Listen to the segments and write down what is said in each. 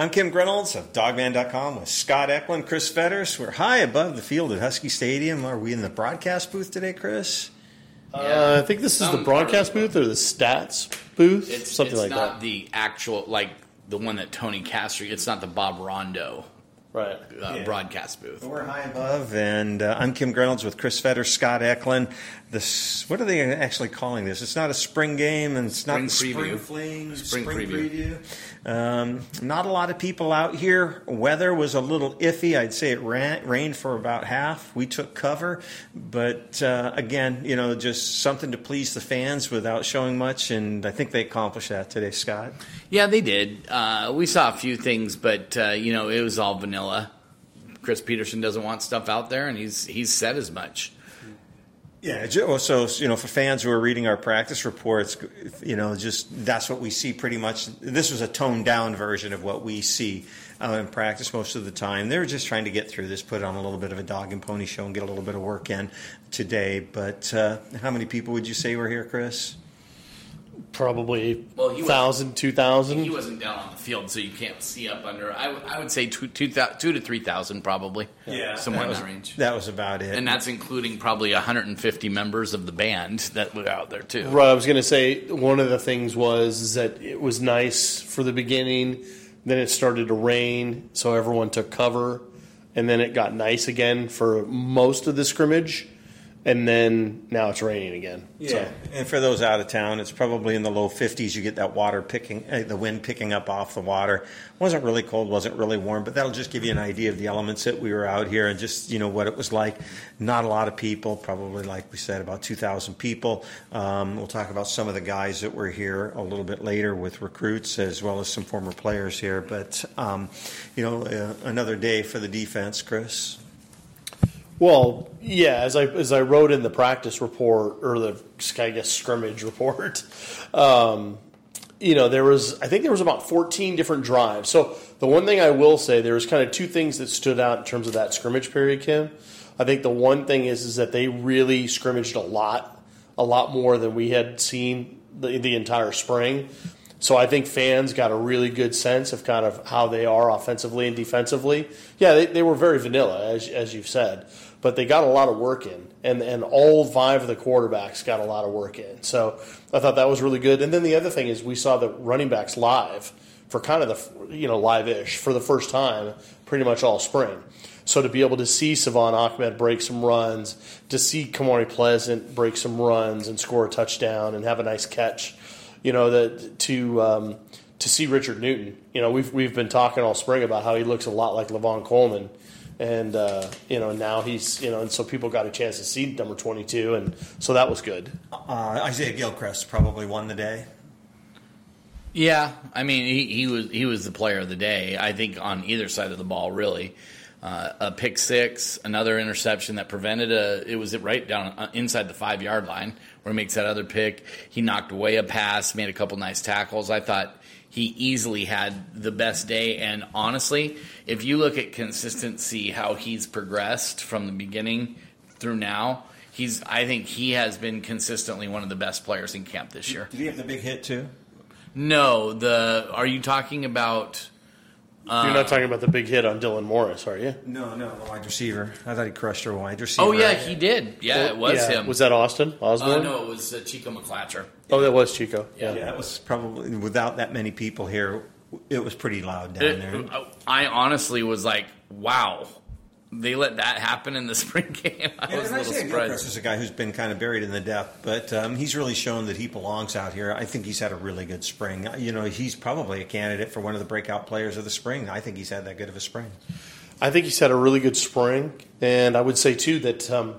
I'm Kim Reynolds of Dawgman.com with Scott Eklund, Chris Fetters. We're high above the field at Husky Stadium. Are we in the broadcast booth today, Chris? Uh, I think this is the broadcast booth or the stats booth, It's something it's like not that. the actual like the one that Tony Castro. It's not the Bob Rondeau Right. uh, Yeah. broadcast booth. We're high above, and uh, I'm Kim Reynolds with Chris Fetters, Scott Eklund. This, what are they actually calling this? It's not a spring game, and it's not Spring the spring preview. fling, Spring preview. Um, not a lot of people out here. Weather was a little iffy. I'd say it ran, rained for about half. We took cover, but uh, again, you know, just something to please the fans without showing much, and I think they accomplished that today, Scott. Yeah, they did. Uh, we saw a few things, but uh, you know it was all vanilla. Chris Petersen doesn't want stuff out there, and he's he's said as much. Yeah, so you know, for fans who are reading our practice reports, you know, just that's what we see pretty much. This was a toned down version of what we see uh, in practice most of the time. They were just trying to get through this, put on a little bit of a dog and pony show, and get a little bit of work in today. But uh, how many people would you say were here, Chris? Probably Well, he was- thousand, two thousand. He wasn't down on the field, so you can't see up under. I, would- I would say two, two, thou- two to three thousand, probably. Yeah. somewhere that in was, that range. That was about it. And that's including probably 150 members of the band that were out there too. Right. I was going to say one of the things was is that it was nice for the beginning. Then it started to rain, so everyone took cover, and then it got nice again for most of the scrimmage, and then now it's raining again. Yeah, So, and for those out of town, it's probably in the low 50s. You get that water picking, uh, the wind picking up off the water. wasn't really cold, wasn't really warm, but that'll just give you an idea of the elements that we were out here and just you know what it was like. Not a lot of people, probably like we said, about 2,000 people. Um, we'll talk about some of the guys that were here a little bit later with recruits as well as some former players here. But um, you know, uh, another day for the defense, Chris. Well, yeah. As I as I wrote in the practice report or the I guess scrimmage report, um, you know, there was I think there was about 14 different drives. So the one thing I will say there was kind of two things that stood out in terms of that scrimmage period, Kim. I think the one thing is is that they really scrimmaged a lot, a lot more than we had seen the, the entire spring. So I think fans got a really good sense of kind of how they are offensively and defensively. Yeah, they, they were very vanilla, as, as you've said, but they got a lot of work in, and and all five of the quarterbacks got a lot of work in. So I thought that was really good. And then the other thing is we saw the running backs live for kind of the you know live-ish for the first time, pretty much all spring. So to be able to see Salvon Ahmed break some runs, to see Kamari Pleasant break some runs and score a touchdown and have a nice catch, you know, that to um, to see Richard Newton. You know, we've we've been talking all spring about how he looks a lot like Lavon Coleman, and uh, you know now he's you know, and so people got a chance to see number twenty two, and so that was good. Uh, Isaiah Gilchrist probably won the day. Yeah, I mean he, he was he was the player of the day. I think on either side of the ball, really. Uh, a pick six, another interception that prevented a. It was right down uh, inside the five yard line where he makes that other pick. He knocked away a pass, made a couple nice tackles. I thought he easily had the best day. And honestly, if you look at consistency, how he's progressed from the beginning through now, he's. I think he has been consistently one of the best players in camp this year. Did he have the big hit too? No, the are you talking about? You're not talking about the big hit on Dylan Morris, are you? No, no, the wide receiver. I thought he crushed her wide receiver. Oh yeah, he did. Yeah, it was Yeah. him. Was that Austin Uh, no, it was uh, Chico McClatcher. Oh, that was Chico. Yeah. Yeah, it was probably without that many people here. It was pretty loud down It- there. I honestly was like, wow, they let that happen in the spring game. I was a little Isaiah Gilchrist surprised. is a guy who's been kind of buried in the depth, but um, he's really shown that he belongs out here. I think he's had a really good spring. You know, he's probably a candidate for one of the breakout players of the spring. I think he's had that good of a spring. I think he's had a really good spring, and I would say too that um,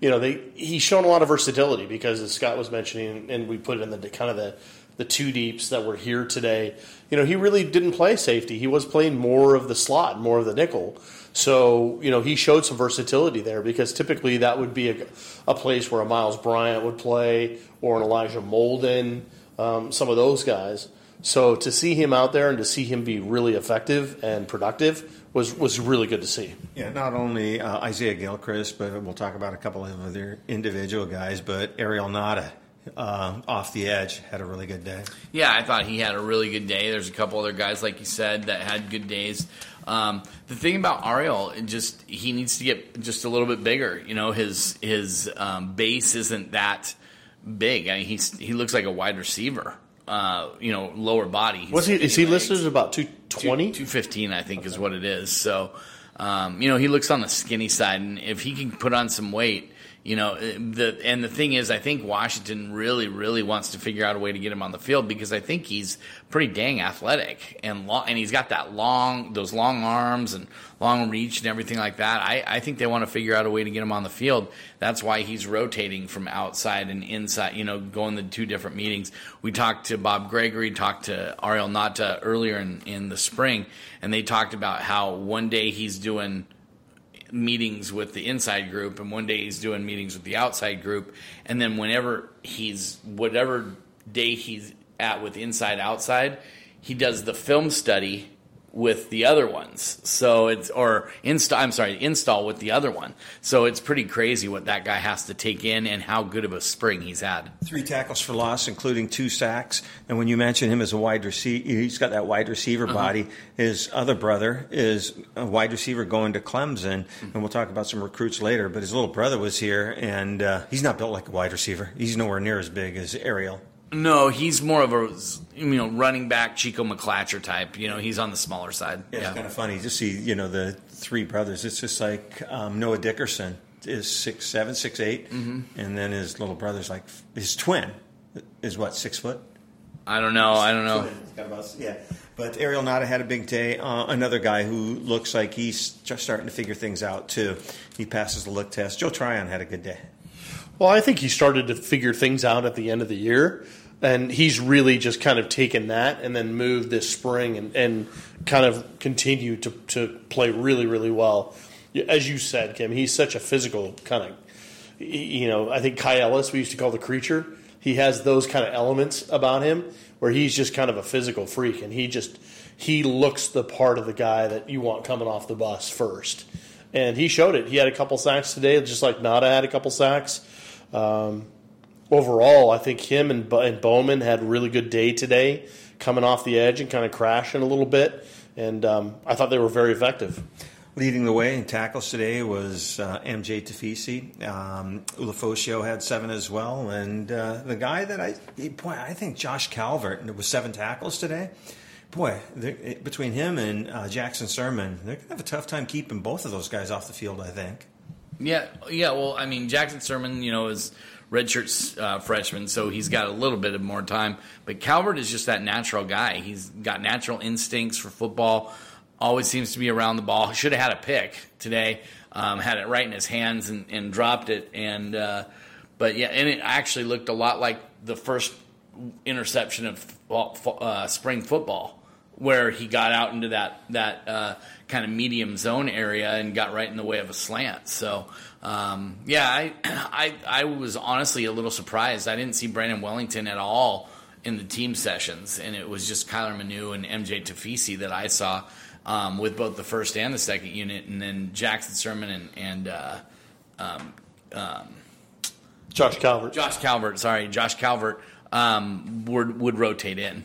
you know they he's shown a lot of versatility because as Scott was mentioning, and we put it in the kind of the the two deeps that were here today. You know, he really didn't play safety. He was playing more of the slot, more of the nickel. So you know, he showed some versatility there because typically that would be a, a place where a Myles Bryant would play or an Elijah Molden, um, some of those guys. So to see him out there and to see him be really effective and productive was was really good to see. Yeah, not only uh, Isaiah Gilchrist, but we'll talk about a couple of other individual guys, but Ariel Ngata uh, off the edge had a really good day. Yeah, I thought he had a really good day. There's a couple other guys, like you said, that had good days. Um, the thing about Ariel, just he needs to get just a little bit bigger. You know, his his um, base isn't that big. I mean, he's he looks like a wide receiver. Uh, you know, lower body. Was he? Is he listed as about two twenty? Two fifteen, I think, okay. is what it is. So, um, you know, he looks on the skinny side, and if he can put on some weight you know, the and the thing is, I think Washington really, really wants to figure out a way to get him on the field because I think he's pretty dang athletic and long, and he's got that long, those long arms and long reach and everything like that. I, I think they want to figure out a way to get him on the field. That's why he's rotating from outside and inside. You know, going the two different meetings. We talked to Bob Gregory, talked to Ariel Ngata earlier in in the spring, and they talked about how one day he's doing meetings with the inside group, and one day he's doing meetings with the outside group, and then whenever he's whatever day he's at with inside outside, he does the film study with the other ones. So it's or install. I'm sorry, install with the other one. So it's pretty crazy what that guy has to take in and how good of a spring he's had. Three tackles for loss, including two sacks. And when you mention him as a wide receiver, he's got that wide receiver uh-huh. body. His other brother is a wide receiver going to Clemson, mm-hmm. and we'll talk about some recruits later. But his little brother was here, and uh, he's not built like a wide receiver. He's nowhere near as big as Ariel. No, he's more of a you know running back Chico McClatcher type. You know, he's on the smaller side. Yeah, yeah. it's kind of funny to see you know the three brothers. It's just like um, Noah Dickerson is six seven, six eight, mm-hmm. and then his little brother's like his twin is what six foot. I don't know. I don't know. Yeah, but Ariel Ngata had a big day. Uh, another guy who looks like he's just starting to figure things out too. He passes the look test. Joe Tryon had a good day. Well, I think he started to figure things out at the end of the year and he's really just kind of taken that and then moved this spring and, and kind of continued to, to play really really well. As you said kim he's such a physical kind of you know i think kai ellis we used to call the creature he has those kind of elements about him where he's just kind of a physical freak and he just he looks the part of the guy that you want coming off the bus first. And he showed it. He had a couple sacks today just like Ngata had a couple sacks um, overall, I think him and, and Bowman had a really good day today, coming off the edge and kind of crashing a little bit. And um, I thought they were very effective. Leading the way in tackles today was uh, MJ Tafisi. Um, Ulofoshio had seven as well, and uh, the guy that I boy I think Josh Calvert and it was seven tackles today. Boy, between him and uh, Jackson Sirmon, they're gonna have a tough time keeping both of those guys off the field. I think. Yeah, yeah. Well, I mean, Jackson Sirmon, you know, is redshirt uh, freshman, so he's got a little bit of more time. But Calvert is just that natural guy. He's got natural instincts for football. Always seems to be around the ball. Should have had a pick today. Um, had it right in his hands and, and dropped it. And uh, but yeah, and it actually looked a lot like the first interception of uh, spring football, where he got out into that that uh, kind of medium zone area and got right in the way of a slant. So um, yeah, I, I I was honestly a little surprised. I didn't see Brandon Wellington at all in the team sessions, and it was just Kyler Manu and MJ Tafisi that I saw um, with both the first and the second unit, and then Jackson Sirmon and, and uh, um, um, Josh Calvert. Josh Calvert, sorry, Josh Calvert um, would would rotate in.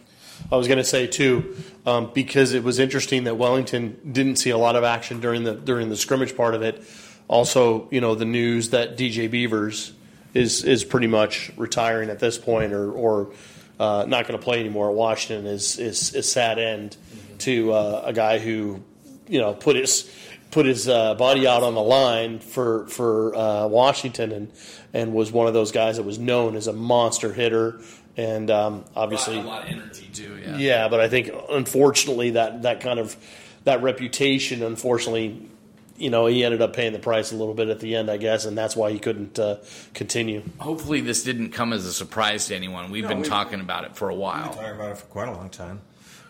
I was going to say too, um, because it was interesting that Wellington didn't see a lot of action during the during the scrimmage part of it. Also, you know, the news that DJ Beavers is is pretty much retiring at this point, or or uh, not going to play anymore at Washington is is a sad end to uh, a guy who, you know, put his put his uh, body out on the line for for uh, Washington and and was one of those guys that was known as a monster hitter and um, obviously a lot, a lot of energy too. Yeah. yeah, but I think unfortunately that that kind of that reputation unfortunately you know, he ended up paying the price a little bit at the end, I guess, and that's why he couldn't uh, continue. Hopefully, this didn't come as a surprise to anyone. We've no, been we, talking about it for a while. We've been talking about it for quite a long time.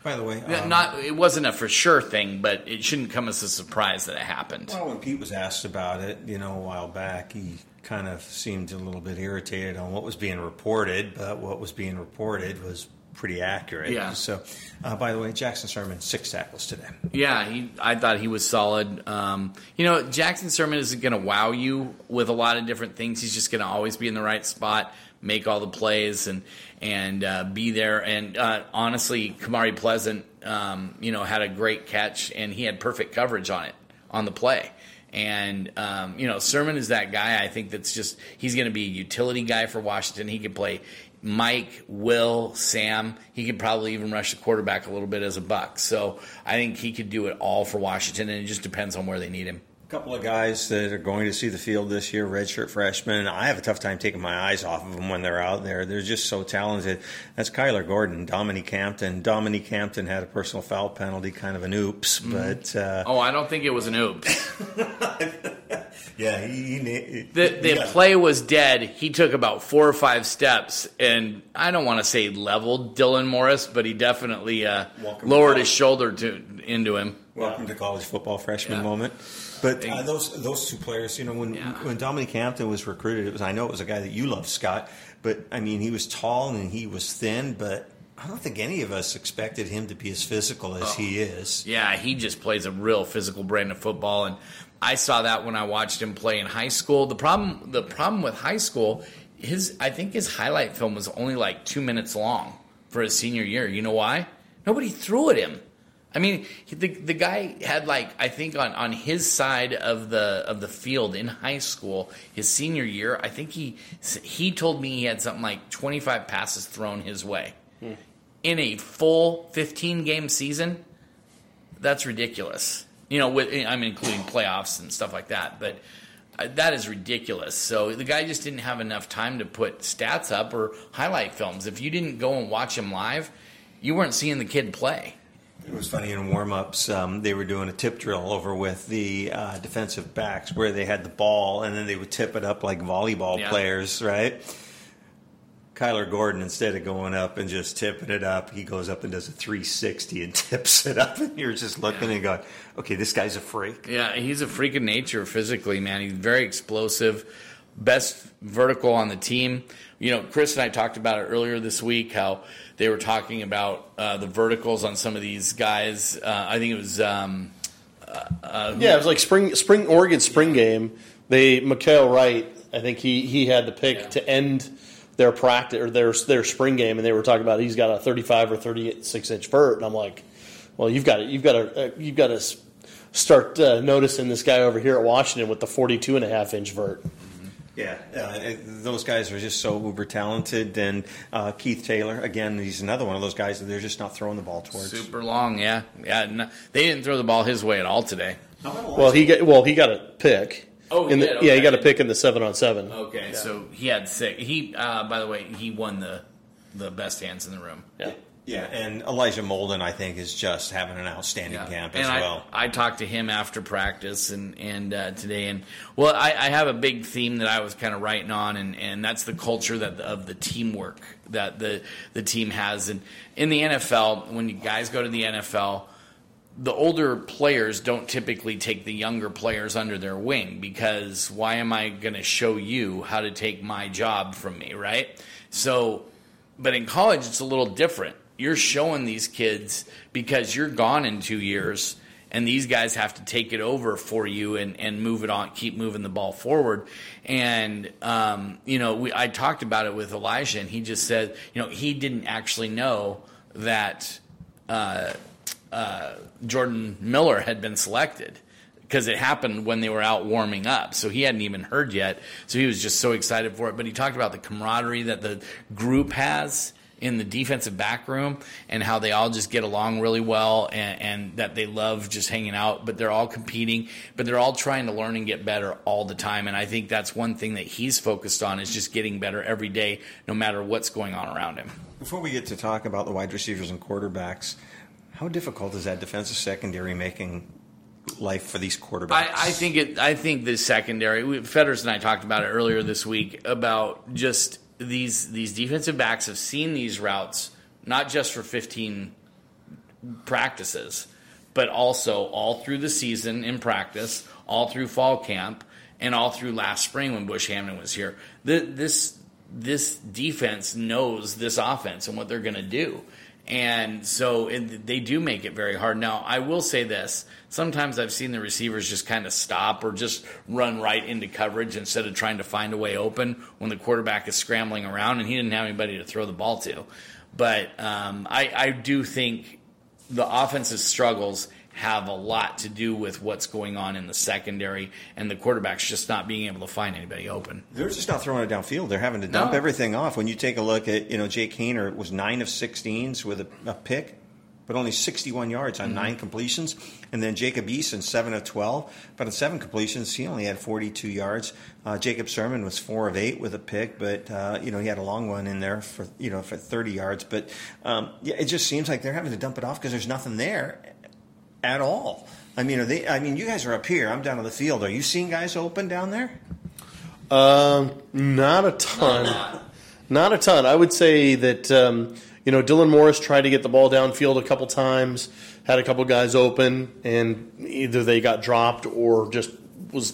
By the way, um, not it wasn't a for sure thing, but it shouldn't come as a surprise that it happened. Well, when Pete was asked about it, you know, a while back, he kind of seemed a little bit irritated on what was being reported, but what was being reported was pretty accurate. Yeah. So, uh, by the way, Jackson Sirmon six tackles today. Yeah, he. I thought he was solid. Um, you know, Jackson Sirmon isn't going to wow you with a lot of different things. He's just going to always be in the right spot, make all the plays and and uh, be there. And uh, honestly, Kamari Pleasant, um, you know, had a great catch and he had perfect coverage on it on the play. And um, you know, Sirmon is that guy. I think that's just he's going to be a utility guy for Washington. He could play Mike, Will, Sam. He could probably even rush the quarterback a little bit as a buck. So I think he could do it all for Washington, and it just depends on where they need him. A couple of guys that are going to see the field this year, redshirt freshmen. I have a tough time taking my eyes off of them when they're out there. They're just so talented. That's Kyler Gordon, Dominique Hampton. Dominique Hampton had a personal foul penalty, kind of an oops, mm-hmm. but uh, oh, I don't think it was an oops. Yeah, he, he the the yeah. play was dead. He took about four or five steps, and I don't want to say leveled Dylan Morris, but he definitely uh, lowered his shoulder to into him. Welcome yeah. to college football freshman yeah. moment. But uh, those those two players, you know, when when Dominique Hampton was recruited, it was I know it was a guy that you love, Scott. But I mean, he was tall and he was thin, but I don't think any of us expected him to be as physical as oh. he is. Yeah, he just plays a real physical brand of football, and I saw that when I watched him play in high school. The problem the problem with high school, his I think his highlight film was only like two minutes long for his senior year. You know why? Nobody threw at him. I mean, the the guy had like I think on, on his side of the of the field in high school, his senior year, I think he he told me he had something like 25 passes thrown his way. Hmm. In a full 15 game season, that's ridiculous you know, with I'm including playoffs and stuff like that. But uh, that is ridiculous. So the guy just didn't have enough time to put stats up or highlight films. If you didn't go and watch him live, you weren't seeing the kid play. It was funny in warm ups. Um, they were doing a tip drill over with the uh, defensive backs where they had the ball and then they would tip it up like volleyball yeah. players, right? Kyler Gordon, instead of going up and just tipping it up, he goes up and does a 360 and tips it up. And you're just looking yeah. and going, okay, this guy's a freak. Yeah, he's a freak of nature physically, man. He's very explosive, best vertical on the team. You know, Chris and I talked about it earlier this week how they were talking about uh, the verticals on some of these guys. Uh, I think it was. Um, uh, uh yeah, it was like spring, spring Oregon spring yeah. game. They Mykael Wright, I think he he had the pick yeah. to end their practice or their their spring game, and they were talking about he's got a 35 or 36 inch vert, and I'm like, well, you've got to you've got to uh, you've got to start uh, noticing this guy over here at Washington with the 42 and a half inch vert. Yeah, uh, those guys are just so uber talented. And uh, Keith Taylor, again, he's another one of those guys that they're just not throwing the ball towards. Super long, yeah, yeah. No, they didn't throw the ball his way at all today. Well, he got well, he got a pick. Oh, he the, okay. yeah, he got a pick in the seven on seven. Okay, yeah. so he had six. He, uh, by the way, he won the the best hands in the room. Yeah. Yeah, and Elijah Molden, I think, is just having an outstanding yeah. camp as and well. I, I talked to him after practice and and uh, today, and well, I, I, have a big theme that I was kind of writing on, and, and that's the culture that of the teamwork that the the team has, and in the NFL, when you guys go to the NFL the older players don't typically take the younger players under their wing because why am I going to show you how to take my job from me, right? So, but in college, it's a little different. You're showing these kids because you're gone in two years, and these guys have to take it over for you and, and move it on, keep moving the ball forward. And, um, you know, we, I talked about it with Elijah, and he just said, you know, he didn't actually know that. Uh, uh, Jordan Miller had been selected because it happened when they were out warming up. So he hadn't even heard yet. So he was just so excited for it. But he talked about the camaraderie that the group has in the defensive back room and how they all just get along really well and, and, that they love just hanging out, but they're all competing, but they're all trying to learn and get better all the time. And I think that's one thing that he's focused on is just getting better every day, no matter what's going on around him. Before we get to talk about the wide receivers and quarterbacks, how difficult is that defensive secondary making life for these quarterbacks? I, I think it. I think the secondary. We, Fetters and I talked about it earlier this week about just these these defensive backs have seen these routes not just for 15 practices, but also all through the season in practice, all through fall camp, and all through last spring when Bush Hamdan was here. The, this this defense knows this offense and what they're going to do And so it, they do make it very hard. Now, I will say this. Sometimes I've seen the receivers just kind of stop or just run right into coverage instead of trying to find a way open when the quarterback is scrambling around and he didn't have anybody to throw the ball to. But um, I, I do think the offensive struggles have a lot to do with what's going on in the secondary and the quarterbacks just not being able to find anybody open. They're just not throwing it downfield. They're having to dump No. everything off. When you take a look at, you know, Jake Haener was nine of 16s with a, a pick, but only 61 yards on nine completions. And then Jacob Eason, seven of 12, but on seven completions, he only had 42 yards. Uh, Jacob Sirmon was four of eight with a pick, but, uh, you know, he had a long one in there for, you know, for 30 yards. But, um, yeah, it just seems like they're having to dump it off because there's nothing there at all. I mean, are they? I mean, you guys are up here. I'm down on the field. Are you seeing guys open down there? Um, not a ton. Not a ton. I would say that um, you know Dylan Morris tried to get the ball downfield a couple times, had a couple guys open, and either they got dropped or just was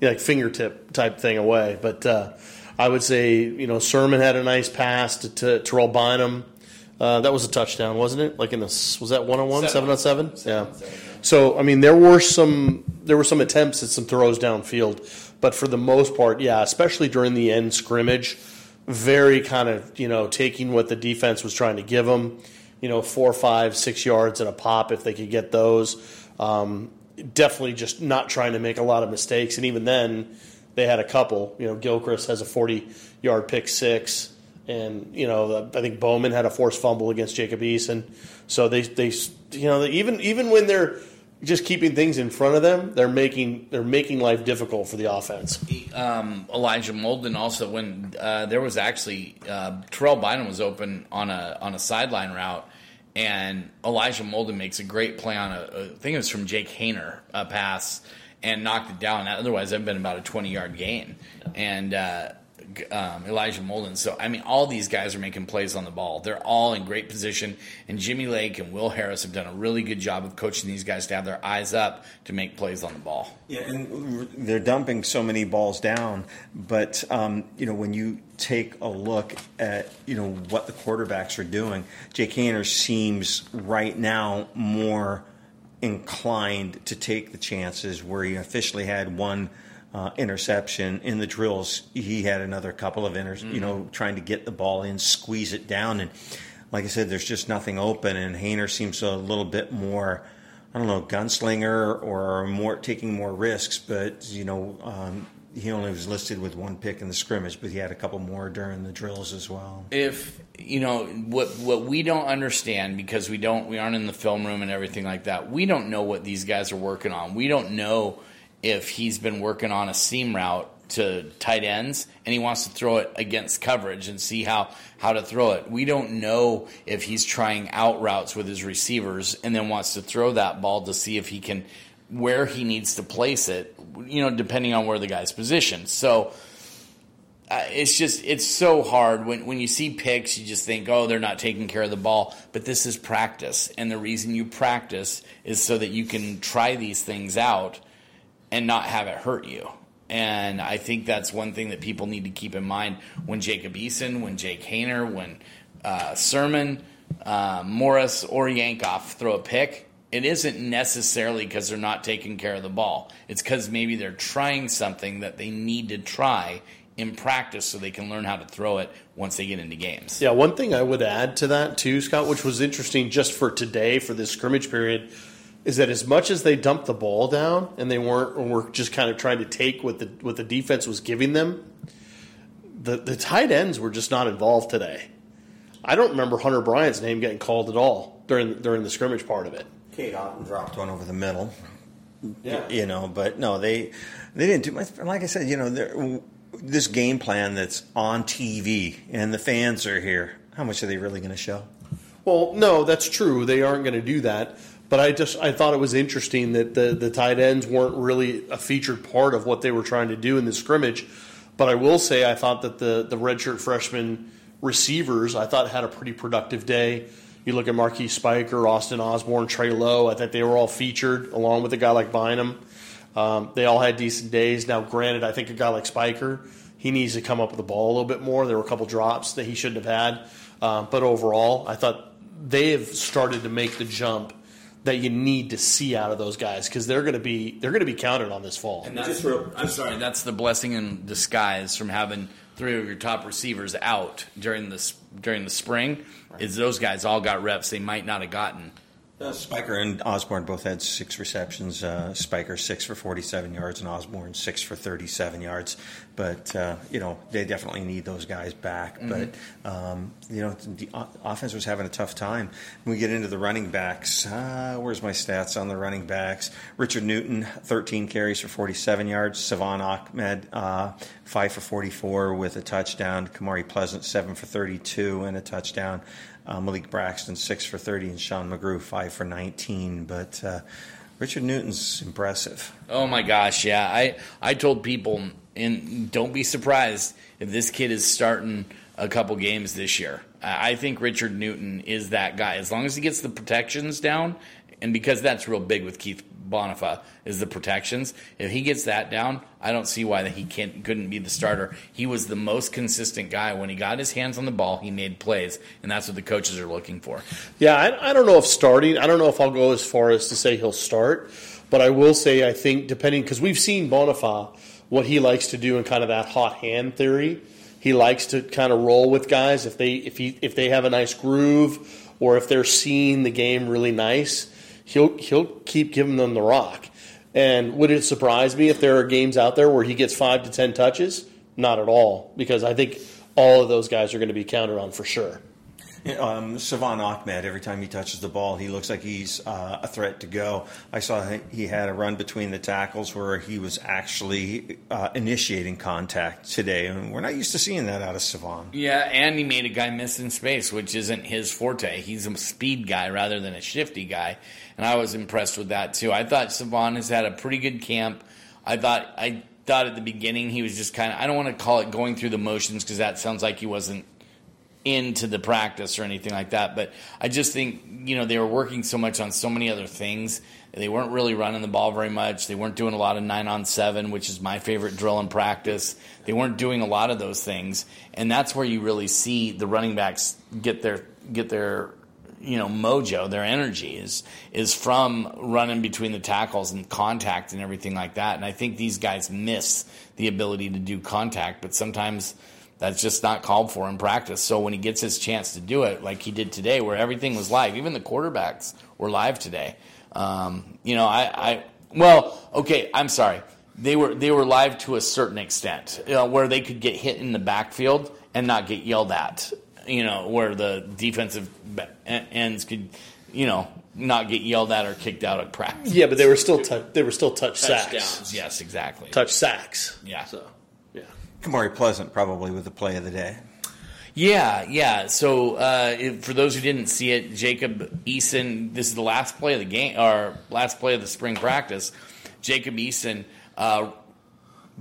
you know, like fingertip type thing away. But uh, I would say you know Sirmon had a nice pass to, to Terrell Bynum. Uh, that was a touchdown, wasn't it? Like in the was that one on one, seven on seven? Yeah. So I mean, there were some there were some attempts at some throws downfield, but for the most part, yeah, especially during the end scrimmage, very kind of you know taking what the defense was trying to give them, you know, four, five, six yards and a pop if they could get those. Um, definitely just not trying to make a lot of mistakes, and even then, they had a couple. You know, Gilchrist has a forty-yard pick six and you know I think Bowman had a forced fumble against Jacob Eason. So they they you know even even when they're just keeping things in front of them, they're making they're making life difficult for the offense. um, Elijah Molden also when uh, there was actually uh, Terrell Bynum was open on a on a sideline route, and Elijah Molden makes a great play on a, a I think it was from Jake Haener a pass and knocked it down. Otherwise, that'd been about a twenty yard gain, and. Uh, um, Elijah Molden. So, I mean, all these guys are making plays on the ball. They're all in great position. And Jimmy Lake and Will Harris have done a really good job of coaching these guys to have their eyes up to make plays on the ball. Yeah, and they're dumping so many balls down. But um, you know, when you take a look at you know what the quarterbacks are doing, Jake Haener seems right now more inclined to take the chances. Where he officially had one uh, interception in the drills, he had another couple of inter- you know trying to get the ball in, squeeze it down, and like I said, there's just nothing open. And Haener seems a little bit more. I don't know, gunslinger or more taking more risks, but you know, um, he only was listed with one pick in the scrimmage, but he had a couple more during the drills as well. if you know what what we don't understand because we don't we aren't in the film room and everything like that we don't know what these guys are working on we don't know if he's been working on a seam route to tight ends and he wants to throw it against coverage and see how how to throw it. We don't know if he's trying out routes with his receivers and then wants to throw that ball to see if he can where he needs to place it you know depending on where the guy's positioned so uh, it's just it's so hard. When when you see picks you just think oh they're not taking care of the ball. But this is practice. And the reason you practice is so that you can try these things out and not have it hurt you and I think that's one thing that people need to keep in mind when Jacob Eason, when Jake Haener, when uh, Sirmon, uh, Morris, or Yankoff throw a pick. It isn't necessarily because they're not taking care of the ball. It's because maybe they're trying something that they need to try in practice so they can learn how to throw it once they get into games. Yeah, one thing I would add to that too, Scott, which was interesting just for today for this scrimmage period, is that as much as they dumped the ball down and they weren't or were just kind of trying to take what the what the defense was giving them, the the tight ends were just not involved today. I don't remember Hunter Bryant's name getting called at all during during the scrimmage part of it. Cade Otton dropped one over the middle. Yeah. you know, but no, they they didn't do much. Like I said, you know, this game plan that's on TV and the fans are here. How much are they really going to show? Well, no, that's true. They aren't going to do that. But I just I thought it was interesting that the the tight ends weren't really a featured part of what they were trying to do in the scrimmage. But I will say I thought that the the redshirt freshman receivers I thought had a pretty productive day. You look at Marquis Spiker, Austin Osborne, Trey Lowe. I think they were all featured along with a guy like Bynum. Um, they all had decent days. Now, granted, I think a guy like Spiker, he needs to come up with the ball a little bit more. There were a couple drops that he shouldn't have had. Um, but overall, I thought they've started to make the jump that you need to see out of those guys because they're going to be they're going to be counted on this fall. And that's, I'm sorry, that's the blessing in disguise from having three of your top receivers out during the during the spring. Is those guys all got reps they might not have gotten uh, Spiker and Osborne both had six receptions. Uh, Spiker six for 47 yards, and Osborne six for 37 yards. But uh, you know they definitely need those guys back. Mm-hmm. But um, you know the offense was having a tough time. When we get into the running backs, uh, where's my stats on the running backs? Richard Newton, 13 carries for 47 yards. Salvon Ahmed, uh, five for 44 with a touchdown. Kamari Pleasant, seven for 32 and a touchdown uh, Malik Braxton six for thirty, and Sean McGrew five for nineteen. But uh, Richard Newton's impressive. Oh my gosh, yeah. I I told people, and don't be surprised if this kid is starting a couple games this year. I think Richard Newton is that guy. As long as he gets the protections down, and because that's real big with Keith Bhonapha is the protections. If he gets that down, I don't see why that he can't couldn't be the starter. He was the most consistent guy when he got his hands on the ball. He made plays, and that's what the coaches are looking for. Yeah, I, I don't know if starting. I don't know if I'll go as far as to say he'll start, but I will say I think depending because we've seen Bhonapha what he likes to do in kind of that hot hand theory. He likes to kind of roll with guys if they if he if they have a nice groove or if they're seeing the game really nice he'll he'll keep giving them the rock. And would it surprise me if there are games out there where he gets five to ten touches? Not at all, because I think all of those guys are going to be counted on for sure. Um, Salvon Ahmed, every time he touches the ball, he looks like he's uh, a threat to go. I saw he had a run between the tackles where he was actually uh, initiating contact today, and we're not used to seeing that out of Salvon. Yeah, and he made a guy miss in space, which isn't his forte. He's a speed guy rather than a shifty guy, and I was impressed with that too. I thought Salvon has had a pretty good camp. I thought I thought at the beginning he was just kind of I don't want to call it going through the motions because that sounds like he wasn't into the practice or anything like that. But I just think, you know, they were working so much on so many other things. They weren't really running the ball very much. They weren't doing a lot of nine on seven, which is my favorite drill in practice. They weren't doing a lot of those things. And that's where you really see the running backs get their get their you know mojo their energy is is from running between the tackles and contact and everything like that and i think these guys miss the ability to do contact but sometimes that's just not called for in practice. So when he gets his chance to do it, like he did today, where everything was live, even the quarterbacks were live today. Um, you know, I, I, well, okay, I'm sorry. They were they were live to a certain extent, you know, where they could get hit in the backfield and not get yelled at. You know, where the defensive ends could, you know, not get yelled at or kicked out of practice. Yeah, but they were still they were still touch Touchdowns. sacks. Yes, exactly. Touch sacks. Yeah. So. Kamari Pleasant probably with the play of the day. Yeah, yeah. So uh, if, for those who didn't see it, Jacob Eason. This is the last play of the game, or last play of the spring practice. Jacob Eason uh,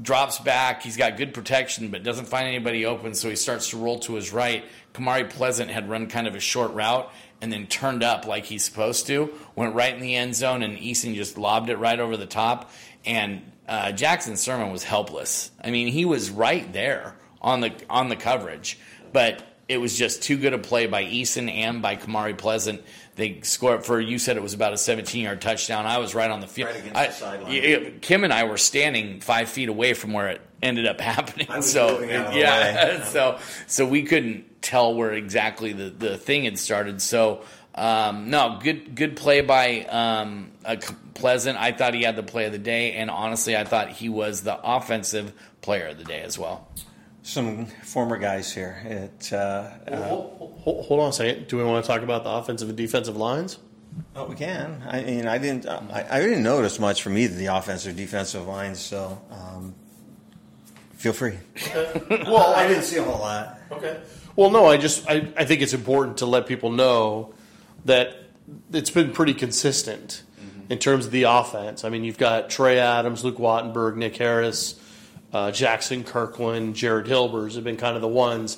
drops back. He's got good protection, but doesn't find anybody open, so he starts to roll to his right. Kamari Pleasant had run kind of a short route and then turned up like he's supposed to. Went right in the end zone, and Eason just lobbed it right over the top. And uh, Jackson Sirmon was helpless. I mean, he was right there on the on the coverage, but it was just too good a play by Eason and by Kamari Pleasant. They scored for you said it was about a 17 yard touchdown. I was right on the field. Right the Kim and I were standing five feet away from where it ended up happening. so yeah, so so we couldn't tell where exactly the, the thing had started. So um, no, good good play by um, Pleasant. I thought he had the play of the day, and honestly, I thought he was the offensive player of the day as well. Some former guys here. It, uh, uh, hold, hold, hold, on a second. Do we want to talk about the offensive and defensive lines? Oh, we can. I mean, I didn't. I, I didn't notice much from either the offensive or defensive lines. So, um, feel free. well, I didn't see a whole lot. Okay. Well, no, I just I, I think it's important to let people know that it's been pretty consistent mm-hmm. in terms of the offense. I mean, you've got Trey Adams, Luke Wattenberg, Nick Harris, uh, Jaxson Kirkland, Jared Hilbers have been kind of the ones.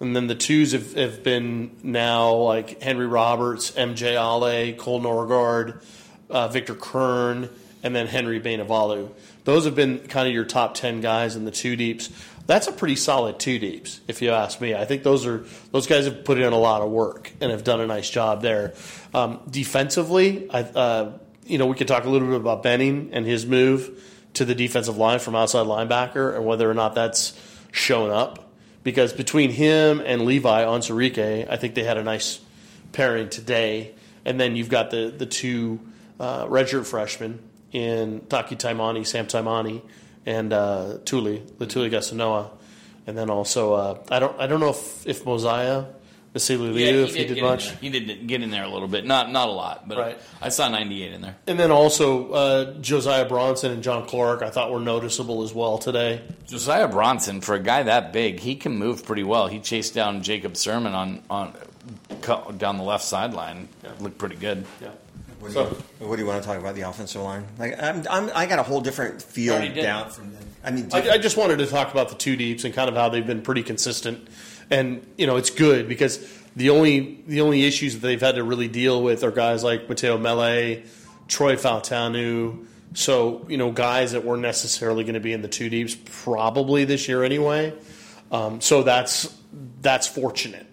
And then the twos have, have been now like Henry Roberts, MJ Ale, Cole Norgard, uh, Victor Curne, and then Henry Bainivalu. Those have been kind of your top 10 guys in the two deeps. That's a pretty solid two deeps, if you ask me. I think those are those guys have put in a lot of work and have done a nice job there. Um, defensively, I, uh, you know, we could talk a little bit about Benning and his move to the defensive line from outside linebacker and whether or not that's shown up. Because between him and Levi Onwuzurike, I think they had a nice pairing today. And then you've got the the two uh, redshirt freshmen in Taki Taimani, Sam Taimani, and uh, Tuli, Latuli Gasanoa. And then also, uh, I don't I don't know if, if Mosiah Vasiliu, if he did, much. He did get in there a little bit, not not a lot, but Right. I saw 98 in there. And then also uh, Josiah Bronson and John Clark, I thought were noticeable as well today. Josiah Bronson, for a guy that big, he can move pretty well. He chased down Jacob Sirmon on on down the left sideline. Looked pretty good. Yeah. What do, So- you, what do you want to talk about the offensive line? Like I'm, I'm, I got a whole different feel down from. The, I mean, I, I just wanted to talk about the two deeps and kind of how they've been pretty consistent, and you know it's good because the only the only issues that they've had to really deal with are guys like Mateo Mele, Troy Fautanu. So you know guys that weren't necessarily going to be in the two deeps probably this year anyway. Um, so that's that's fortunate.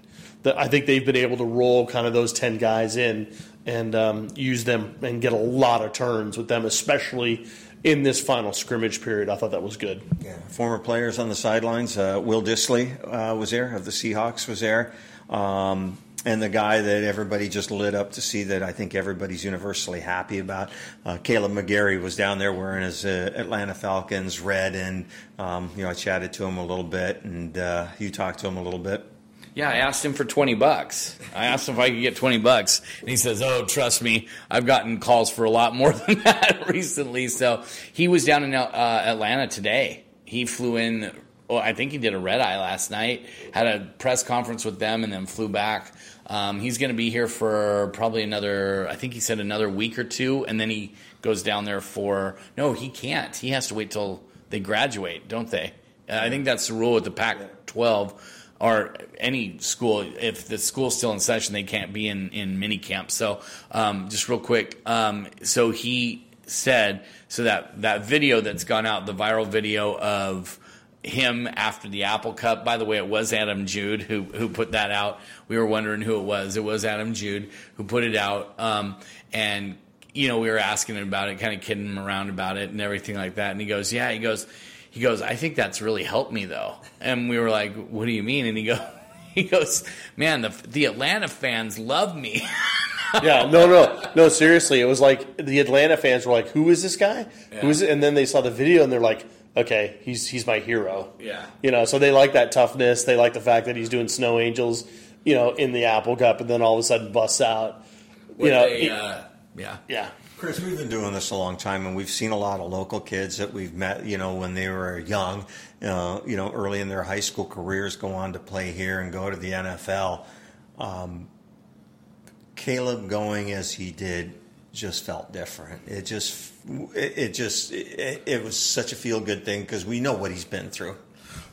That I think they've been able to roll kind of those ten guys in and um, use them and get a lot of turns with them, especially in this final scrimmage period. I thought that was good. Yeah, former players on the sidelines. Uh, Will Dissly uh, was there of the Seahawks was there, um, and the guy that everybody just lit up to see that I think everybody's universally happy about. Uh, Kaleb McGary was down there wearing his uh, Atlanta Falcons red, and um, you know I chatted to him a little bit, and uh, you talked to him a little bit. Yeah, I asked him for 20 bucks. I asked him if I could get 20 bucks. And he says, Oh, trust me, I've gotten calls for a lot more than that recently. So he was down in uh, Atlanta today. He flew in, well, I think he did a red eye last night, had a press conference with them, and then flew back. Um, he's going to be here for probably another, I think he said another week or two. And then he goes down there for, no, he can't. He has to wait till they graduate, don't they? Uh, I think that's the rule with the Pac 12 or any school, if the school's still in session, they can't be in, in mini camp. So, um, just real quick. Um, so he said, so that, that video that's gone out, the viral video of him after the Apple Cup, by the way, it was Adam Jude who, who put that out. We were wondering who it was. It was Adam Jude who put it out. Um, and, you know, we were asking him about it, kind of kidding him around about it and everything like that. And he goes, yeah, he goes, he goes, I think that's really helped me though. And we were like, what do you mean? And he goes, he goes, man, the, the Atlanta fans love me. Yeah, no, no, no. Seriously, it was like the Atlanta fans were like, "Who is this guy? Who is it?" And then they saw the video and they're like, "Okay, he's he's my hero." Yeah. you know. So they like that toughness. They like the fact that he's doing snow angels, you know, in the Apple Cup, and then all of a sudden busts out. You know, They, it- uh, yeah. yeah, Chris, we've been doing this a long time, and we've seen a lot of local kids that we've met, you know, when they were young, uh, you know, early in their high school careers, go on to play here and go to the NFL. Um, Kaleb going as he did just felt different. It just, it, it just, it, it was such a feel good thing because we know what he's been through.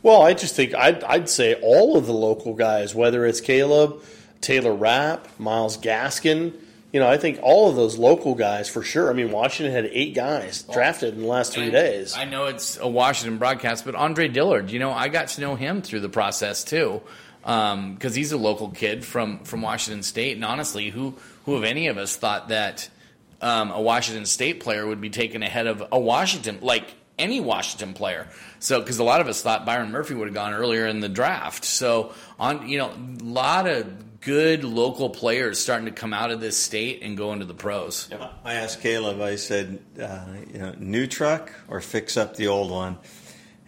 Well, I just think I'd, I'd say all of the local guys, whether it's Kaleb, Taylor Rapp, Myles Gaskin, you know, I think all of those local guys for sure. I mean, Washington had eight guys drafted in the last three And days. I know it's a Washington broadcast, but Andre Dillard, you know, I got to know him through the process too, because he's a local kid from from Washington State. And honestly, who who of any of us thought that um, a Washington State player would be taken ahead of a Washington like any Washington player? So, because a lot of us thought Byron Murphy would have gone earlier in the draft. So, on you know, a lot of good local players starting to come out of this state and go into the pros. I asked Kaleb, I said, uh, you know, new truck or fix up the old one?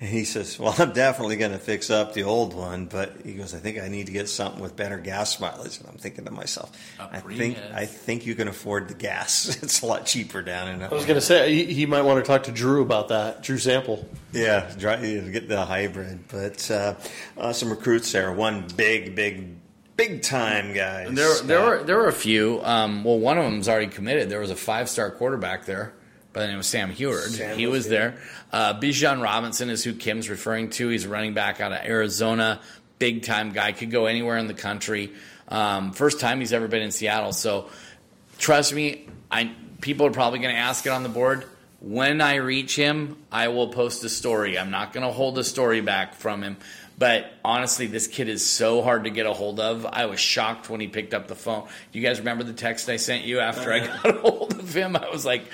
And he says, well, I'm definitely going to fix up the old one, but he goes, I think I need to get something with better gas mileage. And I'm thinking to myself, A I think I think you can afford the gas. it's a lot cheaper down in. I was going to say he, he might want to talk to Drew about that. Drew Sample. Yeah, get the hybrid, but uh, uh, some recruits there. One big, big, big time guy. There, there were there were a few. Um, well, one of them's already committed. There was a five star quarterback there by the name of Sam Huard. Sam he was was there. Uh, Bijan Robinson is who Kim's referring to. He's a running back out of Arizona. Big time guy. Could go anywhere in the country. Um, first time he's ever been in Seattle. So trust me, I people are probably going to ask it on the board. When I reach him, I will post a story. I'm not going to hold a story back from him. But honestly, this kid is so hard to get a hold of. I was shocked when he picked up the phone. Do you guys remember the text I sent you after I got a hold of him? I was like,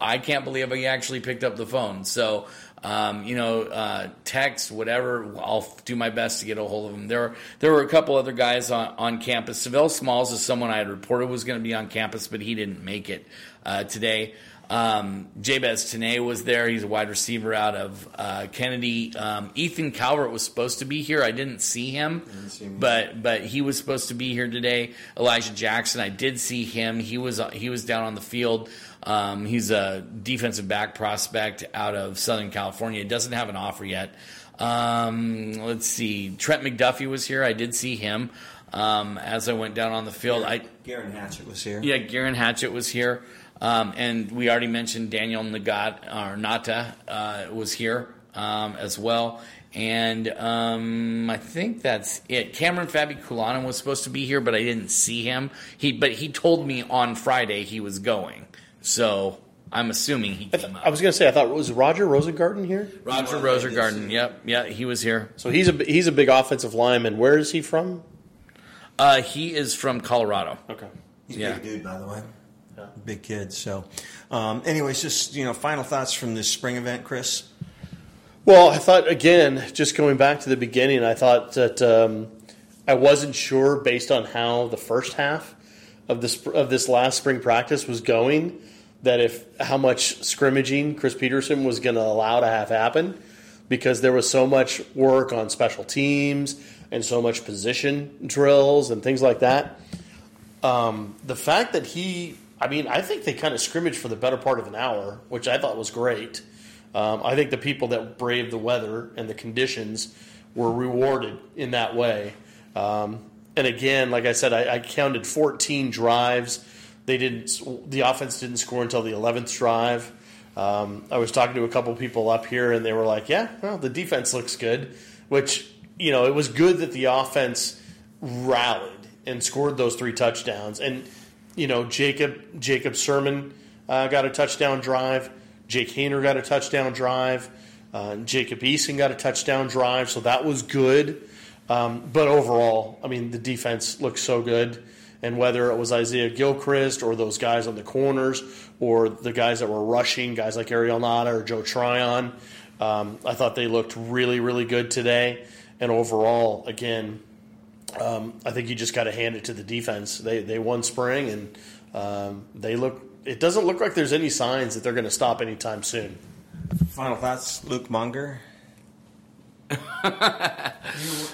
I can't believe he actually picked up the phone. So, um, you know, uh, text, whatever, I'll do my best to get a hold of him. There, there were a couple other guys on, on campus. Sav'ell Smalls is someone I had reported was going to be on campus, but he didn't make it uh, today. Um, Jabez Tinae was there. He's a wide receiver out of uh, Kennedy. Um, Ethan Calvert was supposed to be here. I didn't see him, didn't see but but he was supposed to be here today. Elijah Jackson, I did see him. He was he was down on the field. Um, he's a defensive back prospect out of Southern California. Doesn't have an offer yet. Um, let's see. Trent McDuffie was here. I did see him um, as I went down on the field. I Garen Hatchett was here. Yeah, Garen Hatchett was here. Um, and we already mentioned Daniel Nagat or Nata uh, was here um, as well. And um, I think that's it. Kamren Fabiculanan was supposed to be here, but I didn't see him. He but he told me on Friday he was going, so I'm assuming he came I, I was going to say I thought was Roger Rosengarten here. Roger Rosengarten, yep, yeah, he was here. So he's a he's a big offensive lineman. Where is he from? Uh, he is from Colorado. Okay, he's yeah. a big dude, by the way big kids. So, um, anyways, just you know, final thoughts from this spring event, Chris. Well, I thought again, just going back to the beginning, I thought that um, I wasn't sure based on how the first half of this of this last spring practice was going that if how much scrimmaging Chris Petersen was going to allow to have happen because there was so much work on special teams and so much position drills and things like that. Um, the fact that he I mean, I think they kind of scrimmaged for the better part of an hour, which I thought was great. Um, I think the people that braved the weather and the conditions were rewarded in that way. Um, and again, like I said, I, I, counted 14 drives. They didn't. The offense didn't score until the 11th drive. Um, I was talking to a couple people up here, and they were like, "Yeah, well, the defense looks good." Which you know, it was good that the offense rallied and scored those three touchdowns. And you know, Jacob Jacob Sirmon uh, got a touchdown drive. Jake Haener got a touchdown drive. Uh, Jacob Eason got a touchdown drive, so that was good. Um, but overall, I mean, the defense looked so good. And whether it was Isaiah Gilchrist or those guys on the corners or the guys that were rushing, guys like Ariel Ngata or Joe Tryon, um, I thought they looked really, really good today. And overall, again, um, I think you just got to hand it to the defense. They they won spring, and um, they look. It doesn't look like there's any signs that they're going to stop anytime soon. Final thoughts, Luke Munger. you're,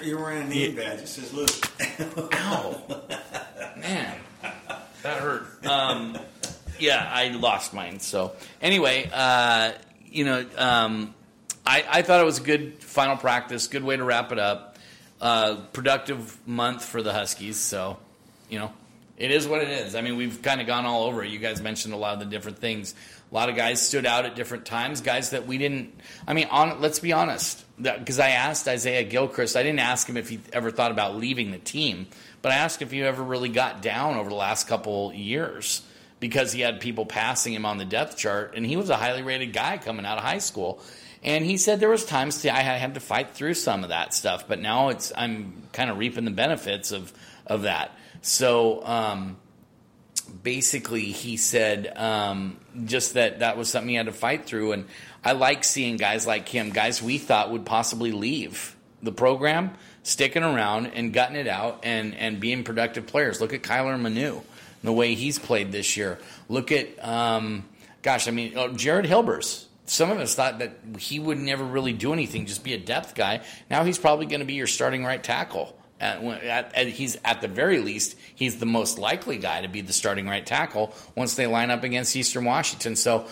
you're, wearing a name badge. It says Luke. Ow, man, that hurt. Um, yeah, I lost mine. So anyway, uh, you know, um, I, I thought it was a good final practice. Good way to wrap it up uh, productive month for the Huskies. So, you know, it is what it is. I mean, we've kind of gone all over it. You guys mentioned a lot of the different things. A lot of guys stood out at different times. Guys that we didn't. I mean, on, let's be honest. Because I asked Isaiah Gilchrist, I didn't ask him if he ever thought about leaving the team, but I asked if he ever really got down over the last couple years because he had people passing him on the depth chart, and he was a highly rated guy coming out of high school. And he said there was times I had to fight through some of that stuff, but now it's I'm kind of reaping the benefits of of that. So um, basically, he said um, just that that was something he had to fight through, and I like seeing guys like him, guys we thought would possibly leave the program, sticking around and gutting it out and and being productive players. Look at Kyler Manu, the way he's played this year. Look at um, gosh, I mean oh, Jared Hilbers some of us thought that he would never really do anything, just be a depth guy. Now he's probably going to be your starting right tackle. He's at the very least, he's the most likely guy to be the starting right tackle once they line up against Eastern Washington. So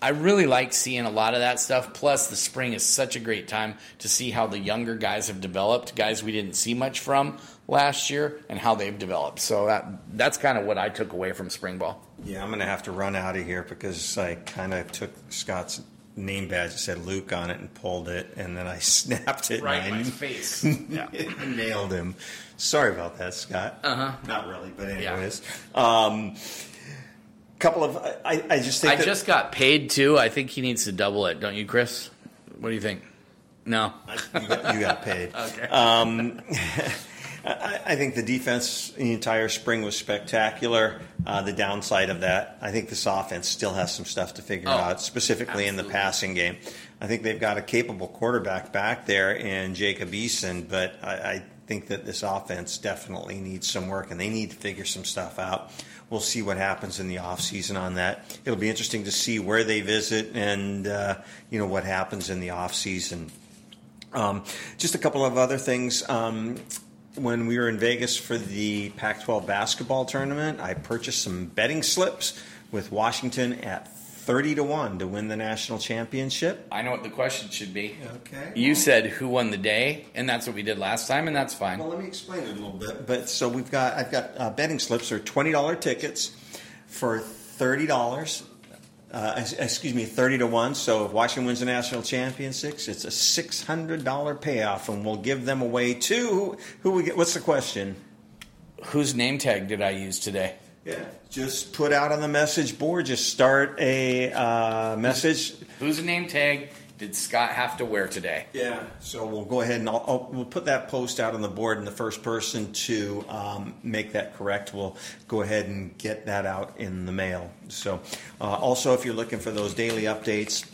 I really like seeing a lot of that stuff. Plus, the spring is such a great time to see how the younger guys have developed, guys we didn't see much from last year, and how they've developed. So that that's kind of what I took away from spring ball. Yeah, I'm going to have to run out of here because I kind of took Scott's name badge that said Luke on it and pulled it, and then I snapped it. Right in my face. yeah. nailed him. Sorry about that, Scott. Uh huh. Not really, but anyways. Yeah. Um, couple of I, I just think I that, just got paid too. I think he needs to double it, don't you, Chris? What do you think? No. you, got, you got paid. Okay. Um, I, I think the defense the entire spring was spectacular. Uh, the downside of that, I think this offense still has some stuff to figure Oh, out, specifically in the passing game. I think they've got a capable quarterback back there in Jacob Eason, but I, I think that this offense definitely needs some work, and they need to figure some stuff out. We'll see what happens in the offseason on that. It'll be interesting to see where they visit and uh, you know what happens in the offseason. Um, just a couple of other things. Um, when we were in Vegas for the Pac 12 basketball tournament, I purchased some betting slips with Washington at 30 to 1 to win the national championship. I know what the question should be. Okay. You said who won the day, and that's what we did last time, and that's fine. Well, let me explain it a little bit. But so we've got, I've got uh, betting slips or twenty dollar tickets for thirty dollars. Uh, excuse me, thirty to one. So if Washington wins the national championship, it's a six hundred dollar payoff, and we'll give them away to who, who we get. What's the question? Whose name tag did I use today? Yeah, just put out on the message board. Just start a uh, message. Whose name tag did Scott have to wear today? Yeah, so we'll go ahead and I'll, I'll, we'll put that post out on the board, and the first person to um, make that correct will go ahead and get that out in the mail. So, uh, also, if you're looking for those daily updates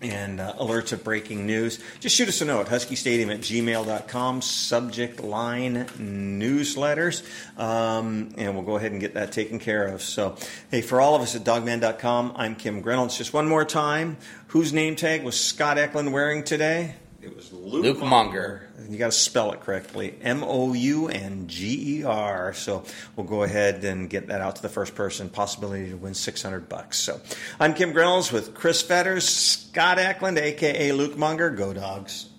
and uh, alerts of breaking news, just shoot us a note, huskystadium at gmail.com, subject line newsletters, um, and we'll go ahead and get that taken care of. So, hey, for all of us at Dawgman.com, I'm Kim Reynolds. Just one more time, whose name tag was Scott Eklund wearing today? It was Luke, Luke Monger. You got to spell it correctly M O U N G E R. So we'll go ahead and get that out to the first person. Possibility to win 600 bucks. So I'm Kim Reynolds with Chris Fetters, Scott Eklund, aka Luke Munger. Go Dogs.